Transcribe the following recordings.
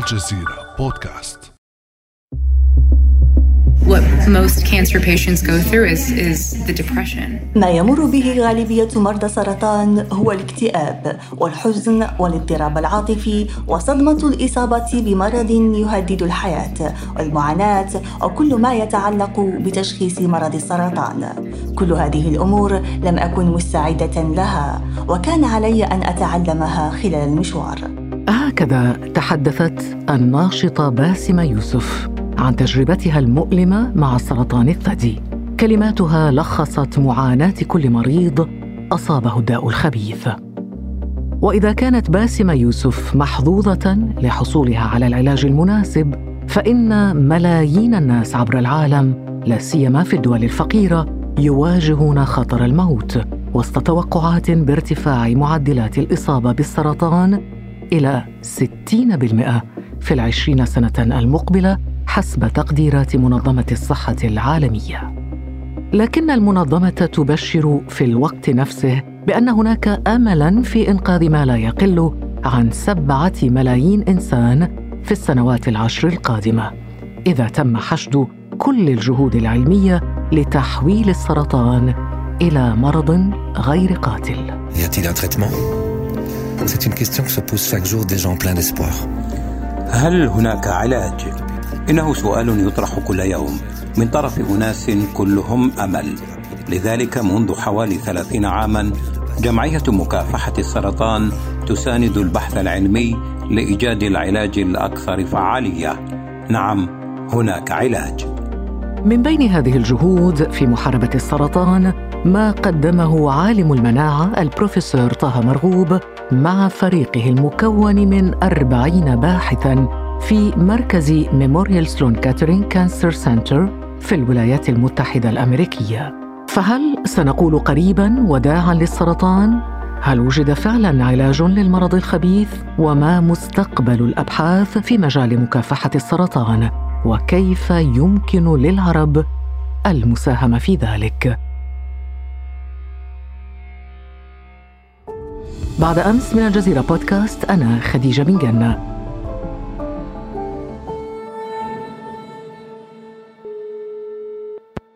الجزيرة بودكاست what most cancer patients go through is, is the depression. ما يمر به غالبية مرضى السرطان هو الاكتئاب والحزن والاضطراب العاطفي وصدمة الإصابة بمرض يهدد الحياة والمعاناة وكل ما يتعلق بتشخيص مرض السرطان. كل هذه الأمور لم أكن مستعدة لها وكان علي أن أتعلمها خلال المشوار. هكذا تحدثت الناشطة باسمة يوسف عن تجربتها المؤلمة مع سرطان الثدي. كلماتها لخصت معاناة كل مريض أصابه الداء الخبيث. وإذا كانت باسمه يوسف محظوظة لحصولها على العلاج المناسب فإن ملايين الناس عبر العالم لا سيما في الدول الفقيرة يواجهون خطر الموت وسط توقعات بارتفاع معدلات الإصابة بالسرطان إلى 60% في العشرين سنة المقبلة حسب تقديرات منظمة الصحة العالمية. لكن المنظمة تبشر في الوقت نفسه بأن هناك املا في إنقاذ ما لا يقل عن سبعة ملايين إنسان في السنوات العشر القادمة. إذا تم حشد كل الجهود العلمية لتحويل السرطان إلى مرض غير قاتل. C'est une question que se posent chaque jour des gens pleins d'espoir. هل هناك علاج؟ إنه سؤال يطرح كل يوم. من طرف أناس كلهم أمل. لذلك منذ حوالي ثلاثين عاما جمعية مكافحة السرطان تساند البحث العلمي لإيجاد العلاج الأكثر فعالية. نعم هناك علاج. من بين هذه الجهود في محاربة السرطان ما قدمه عالم المناعة البروفيسور طه مرغوب مع فريقه المكون من أربعين باحثاً في مركز Memorial Sloan Kettering Cancer Center في الولايات المتحدة الأمريكية فهل سنقول قريبا وداعا للسرطان؟ هل وجد فعلا علاج للمرض الخبيث؟ وما مستقبل الأبحاث في مجال مكافحة السرطان؟ وكيف يمكن للعرب المساهمة في ذلك؟ بعد أمس من الجزيرة بودكاست أنا خديجة بن جنة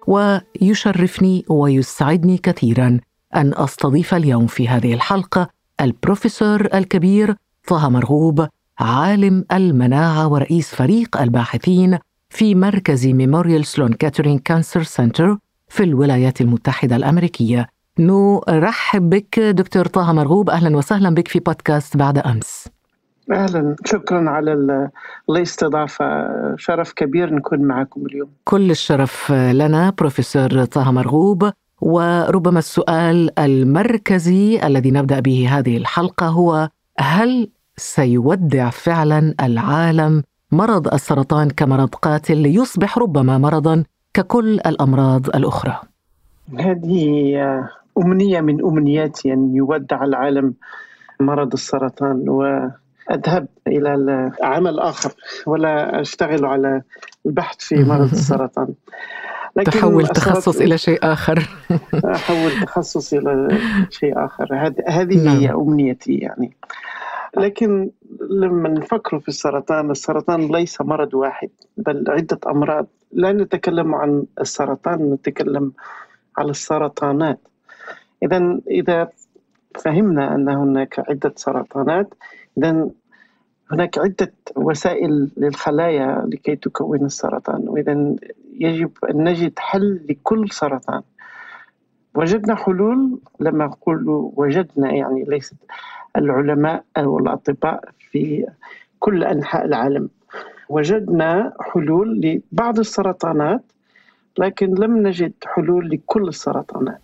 ويشرفني ويسعدني كثيرا أن أستضيف اليوم في هذه الحلقة البروفيسور الكبير طه مرغوب عالم المناعة ورئيس فريق الباحثين في مركز Memorial Sloan Kettering Cancer Center في الولايات المتحدة الأمريكية. نرحب بك دكتور طه مرغوب. أهلا وسهلا بك في بودكاست بعد أمس. أهلا. شكرا على الاستضافه شرف كبير نكون معكم اليوم. كل الشرف لنا بروفيسور طه مرغوب. وربما السؤال المركزي الذي نبدأ به هذه الحلقة هو هل سيودع فعلا العالم مرض السرطان كمرض قاتل ليصبح ربما مرضا ككل الأمراض الأخرى؟ هذه أمنية من امنياتي ان يودع العالم مرض السرطان و أذهب إلى عمل آخر ولا أشتغل على البحث في مرض السرطان. لكن تحول تخصص إلى شيء آخر. أحول تخصص إلى شيء آخر. هذه نعم. هي أمنيتي يعني. لكن لما نفكر في السرطان السرطان ليس مرض واحد بل عدة أمراض. لا نتكلم عن السرطان نتكلم على السرطانات. إذا إذا فهمنا أن هناك عدة سرطانات إذا هناك عدة وسائل للخلايا لكي تكون السرطان. وإذا يجب أن نجد حل لكل سرطان. وجدنا حلول لما أقول وجدنا يعني ليست العلماء أو الأطباء في كل أنحاء العالم. وجدنا حلول لبعض السرطانات لكن لم نجد حلول لكل السرطانات.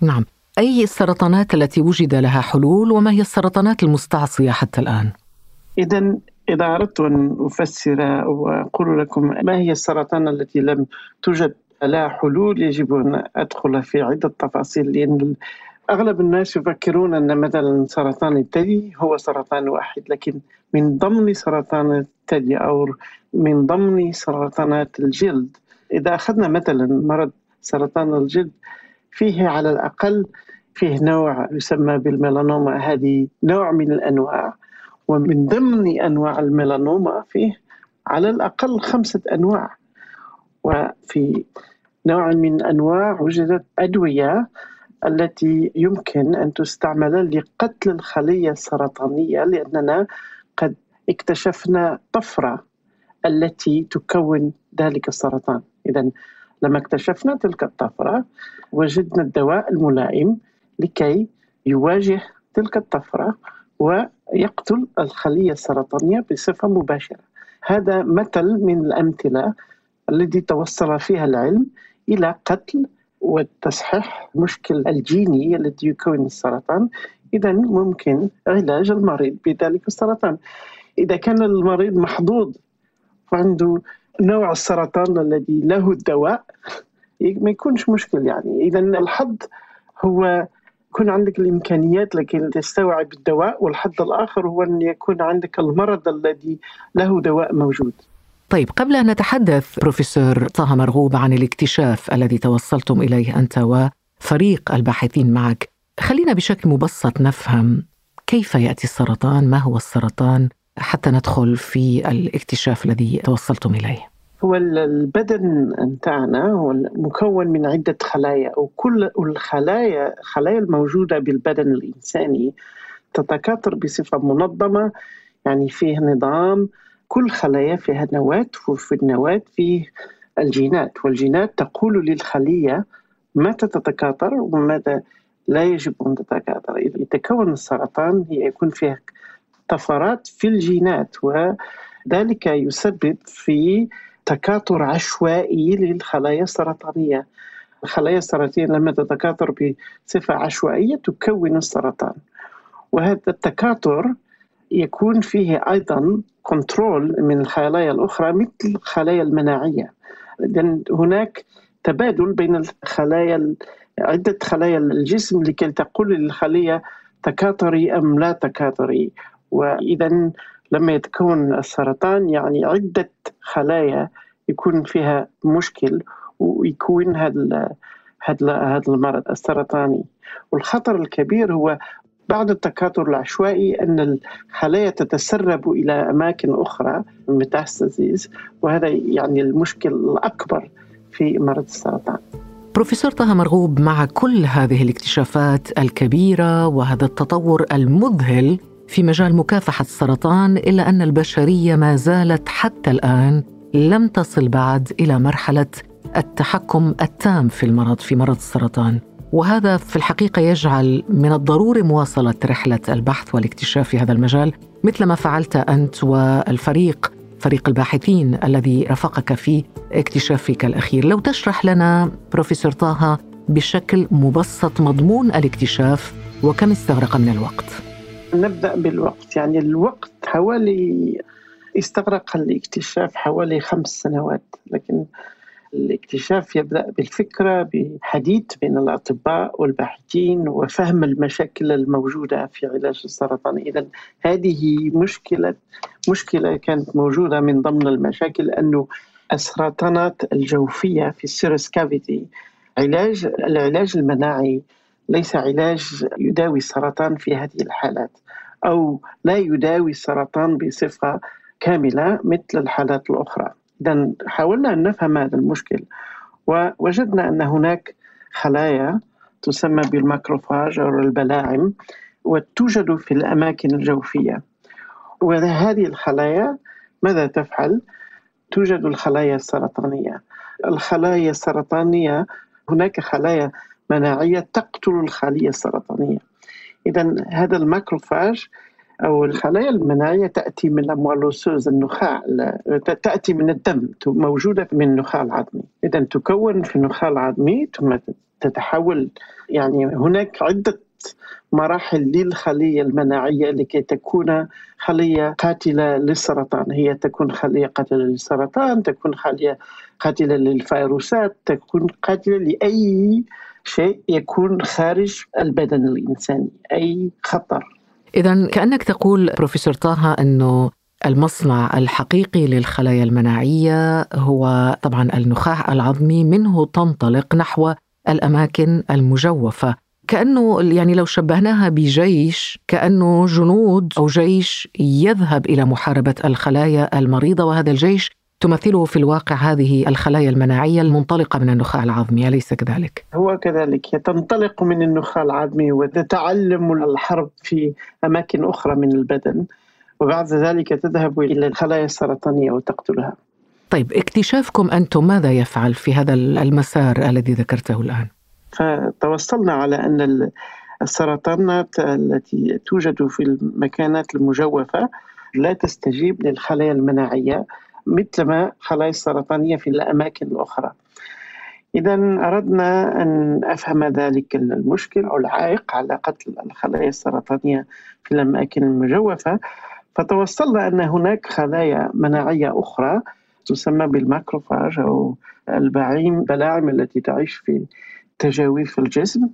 نعم. أي السرطانات التي وجد لها حلول وما هي السرطانات المستعصية حتى الآن؟ إذا إذا أردت أن أفسر وأقول لكم ما هي السرطان التي لم توجد لها حلول يجب أن أدخل في عدة تفاصيل لأن أغلب الناس يفكرون أن مثلا سرطان الثدي هو سرطان واحد لكن من ضمن سرطان الثدي أو من ضمن سرطانات الجلد إذا أخذنا مثلا مرض سرطان الجلد فيه على الأقل فيه نوع يسمى بالميلانوما. هذه نوع من الأنواع ومن ضمن أنواع الميلانوما فيه على الأقل خمسة أنواع. وفي نوع من أنواع وجدت أدوية التي يمكن أن تستعمل لقتل الخلية السرطانية لأننا قد اكتشفنا طفرة التي تكون ذلك السرطان. إذا لما اكتشفنا تلك الطفرة وجدنا الدواء الملائم لكي يواجه تلك الطفرة ويقتل الخلية السرطانية بصفة مباشرة. هذا مثل من الأمثلة الذي توصل فيها العلم إلى قتل وتصحيح مشكل الجيني الذي يكون السرطان. إذا ممكن علاج المريض بذلك السرطان. إذا كان المريض محظوظ وعنده نوع السرطان الذي له الدواء ما يكونش مشكل يعني. إذا الحظ هو يكون عندك الإمكانيات لكي تستوعب الدواء والحظ الآخر هو أن يكون عندك المرض الذي له دواء موجود. طيب قبل أن نتحدث بروفيسور طه مرغوب عن الاكتشاف الذي توصلتم إليه أنت وفريق الباحثين معك خلينا بشكل مبسط نفهم كيف يأتي السرطان ما هو السرطان حتى ندخل في الاكتشاف الذي توصلتم إليه. هو البدن بتاعنا هو مكون من عدة خلايا وكل الخلايا الخلايا الموجودة بالبدن الإنساني تتكاثر بصفة منظمة يعني فيه نظام كل خلايا فيها نواة وفي النواة فيه الجينات والجينات تقول للخلية متى تتكاثر ومتى لا يجب أن تتكاثر. إذا يتكون السرطان هي يكون فيها طفرات في الجينات وذلك يسبب في تكاثر عشوائي للخلايا السرطانية. الخلايا السرطانية لما تتكاثر بصفة عشوائية تكون السرطان. وهذا التكاثر يكون فيه أيضا كنترول من الخلايا الأخرى مثل الخلايا المناعية. لأن هناك تبادل بين الخلايا عدة خلايا الجسم لكي تقول للخلية تكاثري أم لا تكاثري. وإذا لما يتكون السرطان يعني عدة خلايا يكون فيها مشكل ويكون هذا هذا المرض السرطاني. والخطر الكبير هو بعد التكاثر العشوائي أن الخلايا تتسرب إلى أماكن أخرى metastases وهذا يعني المشكل الأكبر في مرض السرطان. بروفيسور طه مرغوب مع كل هذه الاكتشافات الكبيرة وهذا التطور المذهل في مجال مكافحة السرطان إلا أن البشرية ما زالت حتى الآن لم تصل بعد إلى مرحلة التحكم التام في المرض في مرض السرطان. وهذا في الحقيقة يجعل من الضروري مواصلة رحلة البحث والاكتشاف في هذا المجال مثل ما فعلت أنت والفريق فريق الباحثين الذي رافقك في اكتشافك الأخير. لو تشرح لنا بروفيسور طه بشكل مبسط مضمون الاكتشاف وكم استغرق من الوقت. نبدأ بالوقت. يعني الوقت حوالي استغرق الاكتشاف حوالي خمس سنوات لكن الاكتشاف يبدأ بالفكرة بحديث بين الأطباء والباحثين وفهم المشاكل الموجودة في علاج السرطان. إذا هذه مشكلة مشكلة كانت موجودة من ضمن المشاكل أنه السرطانات الجوفية في السيرس كافيتي علاج العلاج المناعي ليس علاج يداوي السرطان في هذه الحالات. أو لا يداوي السرطان بصفة كاملة مثل الحالات الأخرى. إذا حاولنا أن نفهم هذا المشكل ووجدنا أن هناك خلايا تسمى بال macrophage أو البلاعم وتوجد في الأماكن الجوفية. وهذه الخلايا ماذا تفعل؟ توجد الخلايا السرطانية. الخلايا السرطانية هناك خلايا مناعية تقتل الخلية السرطانية. إذا هذا ال macrophage أو الخلايا المناعية تأتي من ال moelle osseuse النخاع تأتي من الدم موجودة من النخاع العظمي. إذا تكون في النخاع العظمي ثم تتحول يعني هناك عدة مراحل للخلية المناعية لكي تكون خلية قاتلة للسرطان. هي تكون خلية قاتلة للسرطان تكون خلية قاتلة للفيروسات تكون قاتلة لأي شيء يكون خارج البدن الإنساني أي خطر. إذا كأنك تقول بروفيسور طه أنه المصنع الحقيقي للخلايا المناعية هو طبعا النخاع العظمي منه تنطلق نحو الأماكن المجوفة. كأنه يعني لو شبهناها بجيش كأنه جنود أو جيش يذهب إلى محاربة الخلايا المريضة وهذا الجيش تمثله في الواقع هذه الخلايا المناعية المنطلقة من النخاع العظمي أليس كذلك؟ هو كذلك تنطلق من النخاع العظمي وتتعلم الحرب في أماكن أخرى من البدن وبعد ذلك تذهب إلى الخلايا السرطانية وتقتلها طيب اكتشافكم أنتم ماذا يفعل في هذا المسار الذي ذكرته الآن؟ فتوصلنا على أن السرطانات التي توجد في المكانات المجوفة لا تستجيب للخلايا المناعية مثلما خلايا السرطانية في الأماكن الأخرى. إذا أردنا أن أفهم ذلك المشكل أو العائق على قتل الخلايا السرطانية في الأماكن المجوفة. فتوصلنا أن هناك خلايا مناعية أخرى تسمى بالماكروفاج أو البعيم بلاعم التي تعيش في تجاويف الجسم.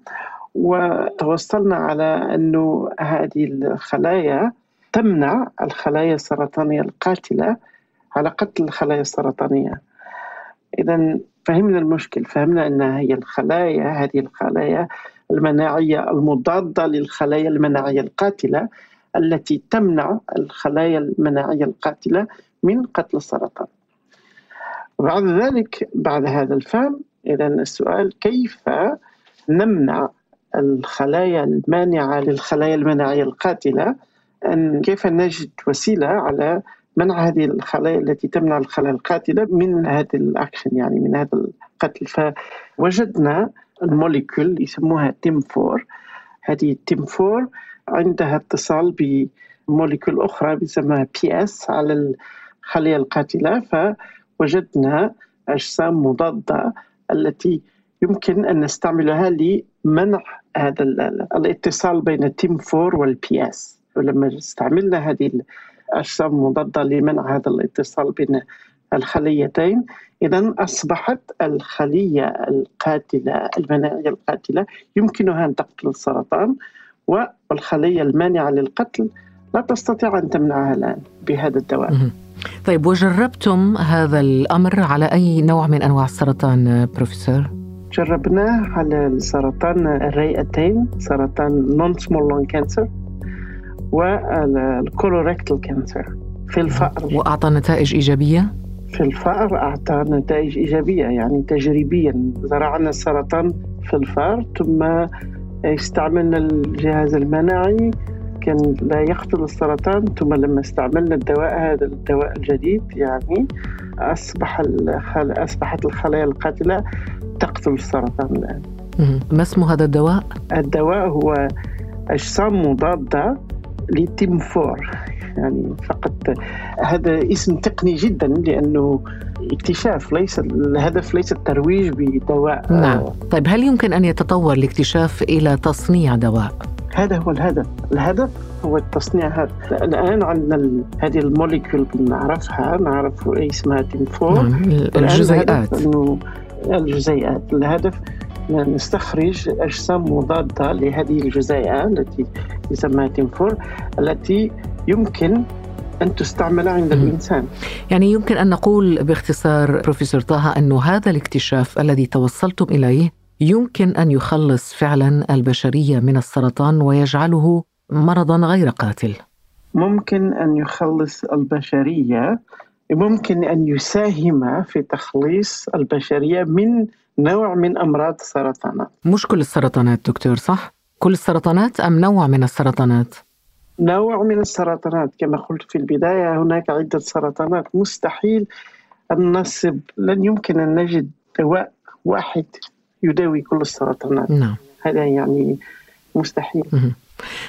وتوصلنا على أن هذه الخلايا تمنع الخلايا السرطانية القاتلة على قتل الخلايا السرطانية. إذا فهمنا المشكل فهمنا أن هي الخلايا هذه الخلايا المناعية المضادة للخلايا المناعية القاتلة التي تمنع الخلايا المناعية القاتلة من قتل السرطان. وبعد ذلك بعد هذا الفهم إذا السؤال كيف نمنع الخلايا المانعة للخلايا المناعية القاتلة؟ أن كيف نجد وسيلة على منع هذه الخلايا التي تمنع الخلايا القاتلة من هذا الأكشن؟ يعني من هذا القتل. فوجدنا الموليكول يسموها تيم4 هذه TIM4 عندها اتصال ب molecule أخرى بيسموها PS على الخلية القاتلة. فوجدنا أجسام مضادة التي يمكن أن نستعملها لمنع هذا الاتصال بين TIM 4 وال PS. ولما استعملنا هذه الأجسام مضادة لمنع هذا الاتصال بين الخليتين. إذا أصبحت الخلية القاتلة المناعية القاتلة يمكنها أن تقتل السرطان والخلية المانعة للقتل لا تستطيع أن تمنعها الآن بهذا الدواء. طيب وجربتم هذا الأمر على أي نوع من أنواع السرطان بروفيسور؟ جربناه على سرطان الرئتين سرطان non small lung cancer وال colorectal cancer في الفأر. وأعطى نتائج إيجابية؟ في الفأر أعطى نتائج إيجابية يعني تجريبيا. زرعنا السرطان في الفأر ثم استعملنا الجهاز المناعي. كان لا يقتل السرطان ثم لما استعملنا الدواء هذا الدواء الجديد يعني أصبح الخل... أصبحت الخلايا القاتلة تقتل السرطان الآن. ما اسم هذا الدواء؟ الدواء هو أجسام مضادة لتيم فور. يعني فقط هذا اسم تقني جدا لأنه اكتشاف ليس الهدف ليس الترويج بدواء. نعم. طيب هل يمكن أن يتطور الاكتشاف إلى تصنيع دواء؟ هذا هو الهدف. الهدف هو التصنيع هذا. الآن عندنا هذه ال molecule نعرفها نعرف اسمها TIM four. نعم. الجزيئات. الجزيئات. الهدف نستخرج أجسام مضادة لهذه الجزيئة التي يسمى TIM four التي يمكن أن تستعمل عند الإنسان. يعني يمكن أن نقول باختصار بروفيسور طه أن هذا الاكتشاف الذي توصلتم إليه يمكن أن يخلص فعلا البشرية من السرطان ويجعله مرضا غير قاتل. ممكن أن يخلص البشرية ممكن أن يساهم في تخليص البشرية من نوع من أمراض السرطانات. مش كل السرطانات دكتور صح؟ كل السرطانات أم نوع من السرطانات؟ نوع من السرطانات كما قلت في البداية هناك عدة سرطانات. مستحيل أن نصب لن يمكن أن نجد دواء واحد يداوي كل السرطانات. نعم. هذا يعني مستحيل.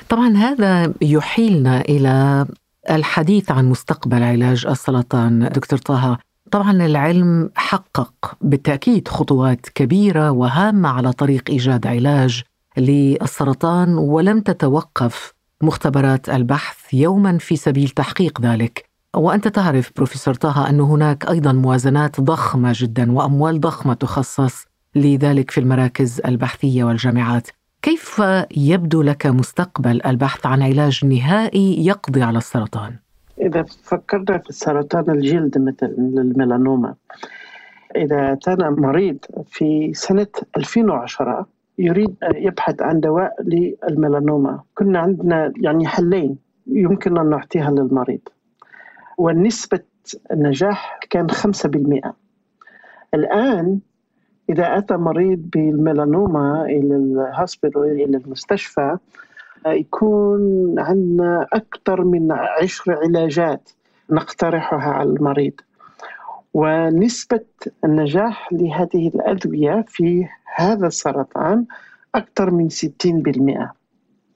طبعا هذا يحيلنا إلى الحديث عن مستقبل علاج السرطان دكتور طه. طبعا العلم حقق بالتأكيد خطوات كبيرة وهامة على طريق إيجاد علاج للسرطان ولم تتوقف مختبرات البحث يوما في سبيل تحقيق ذلك. وأنت تعرف بروفيسور طه أن هناك أيضا موازنات ضخمة جدا وأموال ضخمة تخصص لذلك في المراكز البحثية والجامعات. كيف يبدو لك مستقبل البحث عن علاج نهائي يقضي على السرطان؟ إذا فكرنا في سرطان الجلد مثل الميلانوما إذا أتانا مريض في سنة 2010 يريد يبحث عن دواء للميلانوما. كنا عندنا يعني حلين يمكن أن نعطيها للمريض ونسبة النجاح كان 5% الآن إذا أتى مريض بالميلانوما إلى الهوسبيتال إلى المستشفى يكون عندنا أكثر من عشر علاجات نقترحها على المريض. ونسبة النجاح لهذه الأدوية في هذا السرطان أكثر من 60%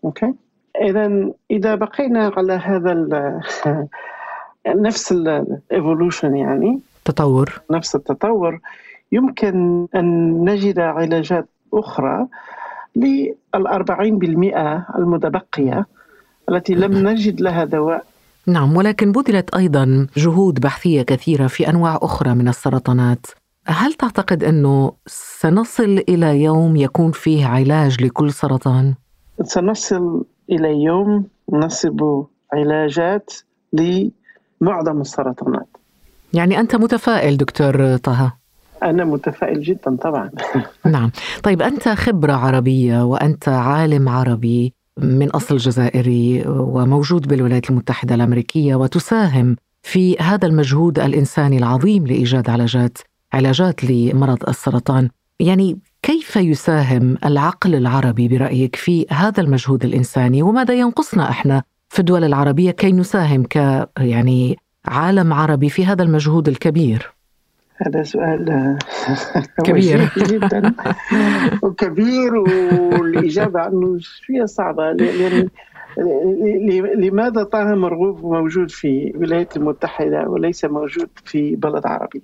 okay؟ إذا إذا بقينا على هذا نفس ال evolution يعني تطور. نفس التطور يمكن أن نجد علاجات أخرى للأربعين بالمئة المتبقية التي لم نجد لها دواء. نعم ولكن بذلت أيضا جهود بحثية كثيرة في أنواع أخرى من السرطانات. هل تعتقد أنه سنصل إلى يوم يكون فيه علاج لكل سرطان؟ سنصل إلى يوم نصب علاجات لمعظم السرطانات. يعني أنت متفائل دكتور طه؟ أنا متفائل جدا طبعا. نعم. طيب أنت خبرة عربية وأنت عالم عربي من أصل جزائري وموجود بالولايات المتحدة الأمريكية وتساهم في هذا المجهود الإنساني العظيم لإيجاد علاجات علاجات لمرض السرطان. يعني كيف يساهم العقل العربي برأيك في هذا المجهود الإنساني؟ وماذا ينقصنا إحنا في الدول العربية كي نساهم ك يعني عالم عربي في هذا المجهود الكبير؟ هذا سؤال كبير. جدا. وكبير والإجابة عنه شوية صعبة لأن لماذا طه مرغوب موجود في الولايات المتحدة وليس موجود في بلد عربي؟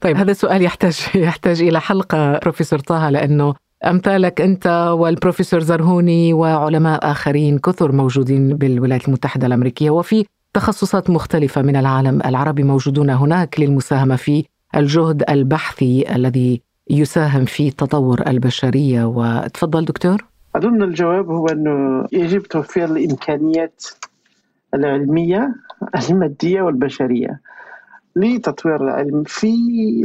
طيب هذا السؤال يحتاج يحتاج إلى حلقة بروفيسور طه لأنه أمثالك أنت والبروفيسور زرهوني وعلماء آخرين كثر موجودين بالولايات المتحدة الأمريكية وفي تخصصات مختلفة من العالم العربي موجودون هناك للمساهمة في الجهد البحثي الذي يساهم في تطور البشرية. وتفضل دكتور. أظن الجواب هو أنه يجب توفير الإمكانيات العلمية المادية والبشرية لتطوير العلم في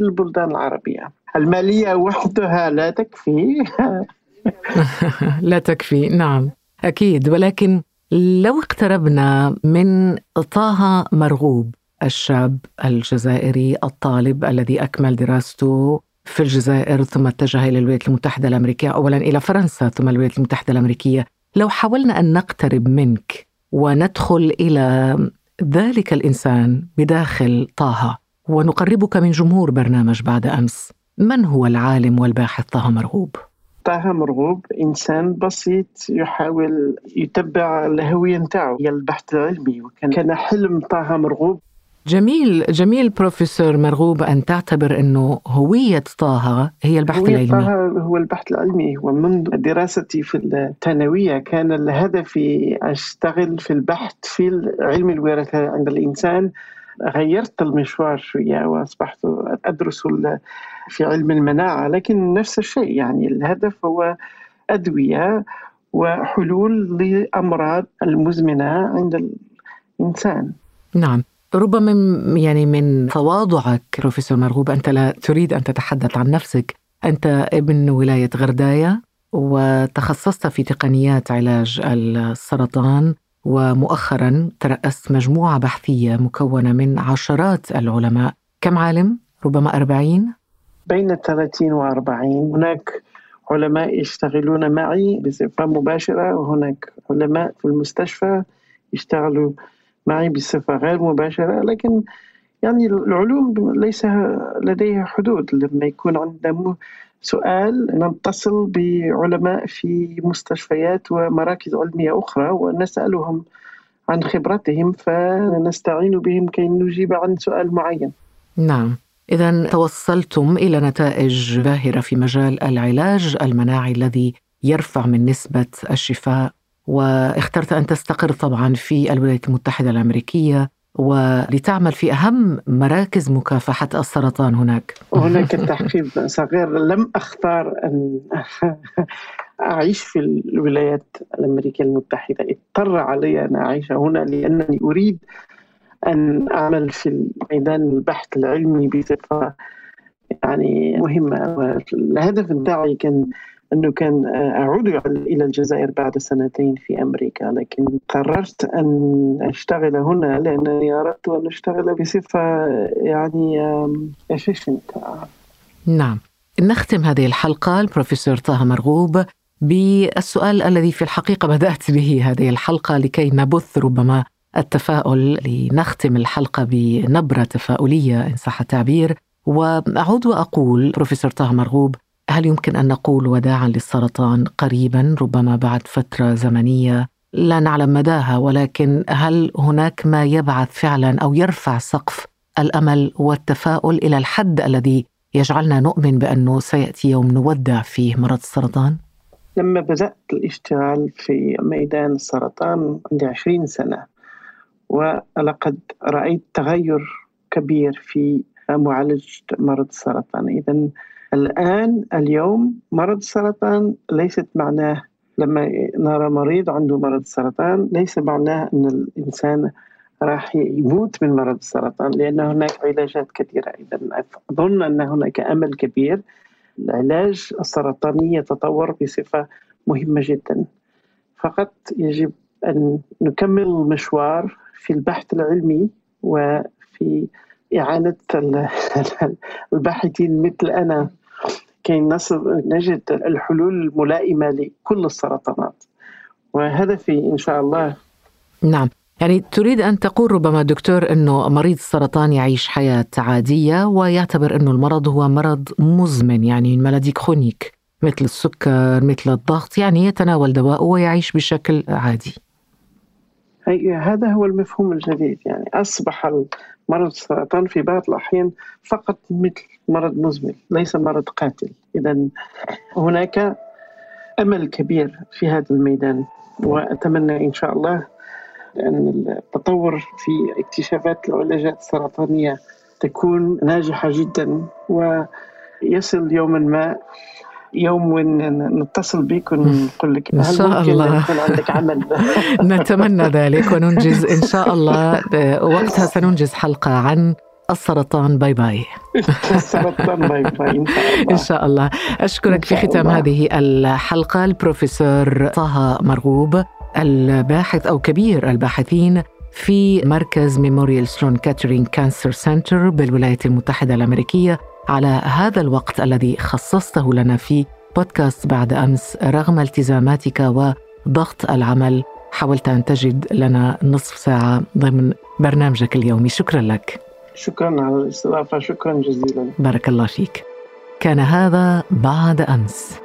البلدان العربية. المالية وحدها لا تكفي. لا تكفي نعم أكيد. ولكن لو اقتربنا من طه مرغوب الشاب الجزائري الطالب الذي أكمل دراسته في الجزائر ثم اتجه إلى الولايات المتحدة الأمريكية اولا إلى فرنسا ثم الولايات المتحدة الأمريكية. لو حاولنا أن نقترب منك وندخل إلى ذلك الإنسان بداخل طه ونقربك من جمهور برنامج بعد أمس من هو العالم والباحث طه مرغوب؟ طه مرغوب إنسان بسيط يحاول يتبع الهوية نتاعو. هي البحث العلمي وكان كان حلم طه مرغوب جميل جميل بروفيسور مرغوب أن تعتبر أنه هوية طه هي البحث هوية العلمي. طه هو البحث العلمي ومنذ دراستي في الثانوية كان الهدف أشتغل في البحث في علم الوراثة عند الإنسان. غيرت المشوار شوية وأصبحت أدرس في علم المناعة لكن نفس الشيء يعني الهدف هو أدوية وحلول لأمراض المزمنة عند الإنسان. نعم. ربما يعني من تواضعك بروفيسور مرغوب أنت لا تريد أن تتحدث عن نفسك أنت ابن ولاية غرداية وتخصصت في تقنيات علاج السرطان ومؤخرا ترأست مجموعة بحثية مكونة من عشرات العلماء كم عالم؟ ربما أربعين؟ بين 30 و 40 هناك علماء يشتغلون معي بصفة مباشرة وهناك علماء في المستشفى يشتغلوا معي بصفة غير مباشرة لكن يعني العلوم ليس لديها حدود. لما يكون عندنا سؤال نتصل بعلماء في مستشفيات ومراكز علمية أخرى ونسألهم عن خبرتهم فنستعين بهم كي نجيب عن سؤال معين. نعم. إذا توصلتم إلى نتائج باهرة في مجال العلاج المناعي الذي يرفع من نسبة الشفاء واخترت أن تستقر طبعا في الولايات المتحدة الأمريكية ولتعمل في أهم مراكز مكافحة السرطان هناك. هناك تعقيب صغير. لم أختار أن أعيش في الولايات الأمريكية المتحدة. اضطر علي أن أعيش هنا لأنني أريد أن أعمل في ميدان البحث العلمي بصفة يعني مهمة. الهدف بتاعي كان أنه كان أعود إلى الجزائر بعد سنتين في أمريكا لكن قررت أن أشتغل هنا لأنني أردت أن أشتغل بصفة يعني efficient. نعم. نختم هذه الحلقة البروفيسور طه مرغوب بالسؤال الذي في الحقيقة بدأت به هذه الحلقة لكي نبث ربما التفاؤل لنختم الحلقة بنبرة تفاؤلية إن صح التعبير. وأعود وأقول بروفيسور طه مرغوب هل يمكن أن نقول وداعا للسرطان قريبا ربما بعد فترة زمنية لا نعلم مداها ولكن هل هناك ما يبعث فعلا أو يرفع سقف الأمل والتفاؤل إلى الحد الذي يجعلنا نؤمن بأنه سيأتي يوم نودع فيه مرض السرطان؟ لما بدأت الاشتغال في ميدان السرطان عندي عشرين سنة ولقد رأيت تغير كبير في معالجة مرض السرطان إذا الآن اليوم مرض السرطان ليست معناه لما نرى مريض عنده مرض السرطان ليس معناه أن الإنسان راح يموت من مرض السرطان لأن هناك علاجات كثيرة. إذا أظن أن هناك أمل كبير. العلاج السرطاني يتطور بصفة مهمة جدا. فقط يجب أن نكمل المشوار في البحث العلمي وفي إعانة الباحثين مثل أنا. كي نصل نجد الحلول الملائمة لكل السرطانات. وهدفي إن شاء الله نعم. يعني تريد أن تقول ربما دكتور أنه مريض السرطان يعيش حياة عادية ويعتبر أنه المرض هو مرض مزمن يعني ملاديك خونيك مثل السكر مثل الضغط يعني يتناول دواء ويعيش بشكل عادي. هذا هو المفهوم الجديد. يعني أصبح مرض السرطان في بعض الأحيان فقط مثل مرض مزمن ليس مرض قاتل. إذا هناك أمل كبير في هذا الميدان وأتمنى إن شاء الله أن التطور في اكتشافات العلاجات السرطانية تكون ناجحة جدا ويصل يوما ما يوم وين نتصل بك ونقول لك إن شاء الله. يكون عندك عمل؟ نتمنى ذلك وننجز إن شاء الله. وقتها سننجز حلقة عن السرطان. bye bye السرطان bye bye إن شاء الله. إن شاء أشكرك في ختام الله. هذه الحلقة. البروفيسور طه مرغوب الباحث أو كبير الباحثين في مركز Memorial Sloan Kettering Cancer Center بالولايات المتحدة الأمريكية. على هذا الوقت الذي خصصته لنا في بودكاست بعد أمس رغم التزاماتك وضغط العمل حاولت أن تجد لنا نصف ساعة ضمن برنامجك اليومي شكرا لك. شكرا على الاستضافة. شكرا جزيلا. بارك الله فيك. كان هذا بعد أمس.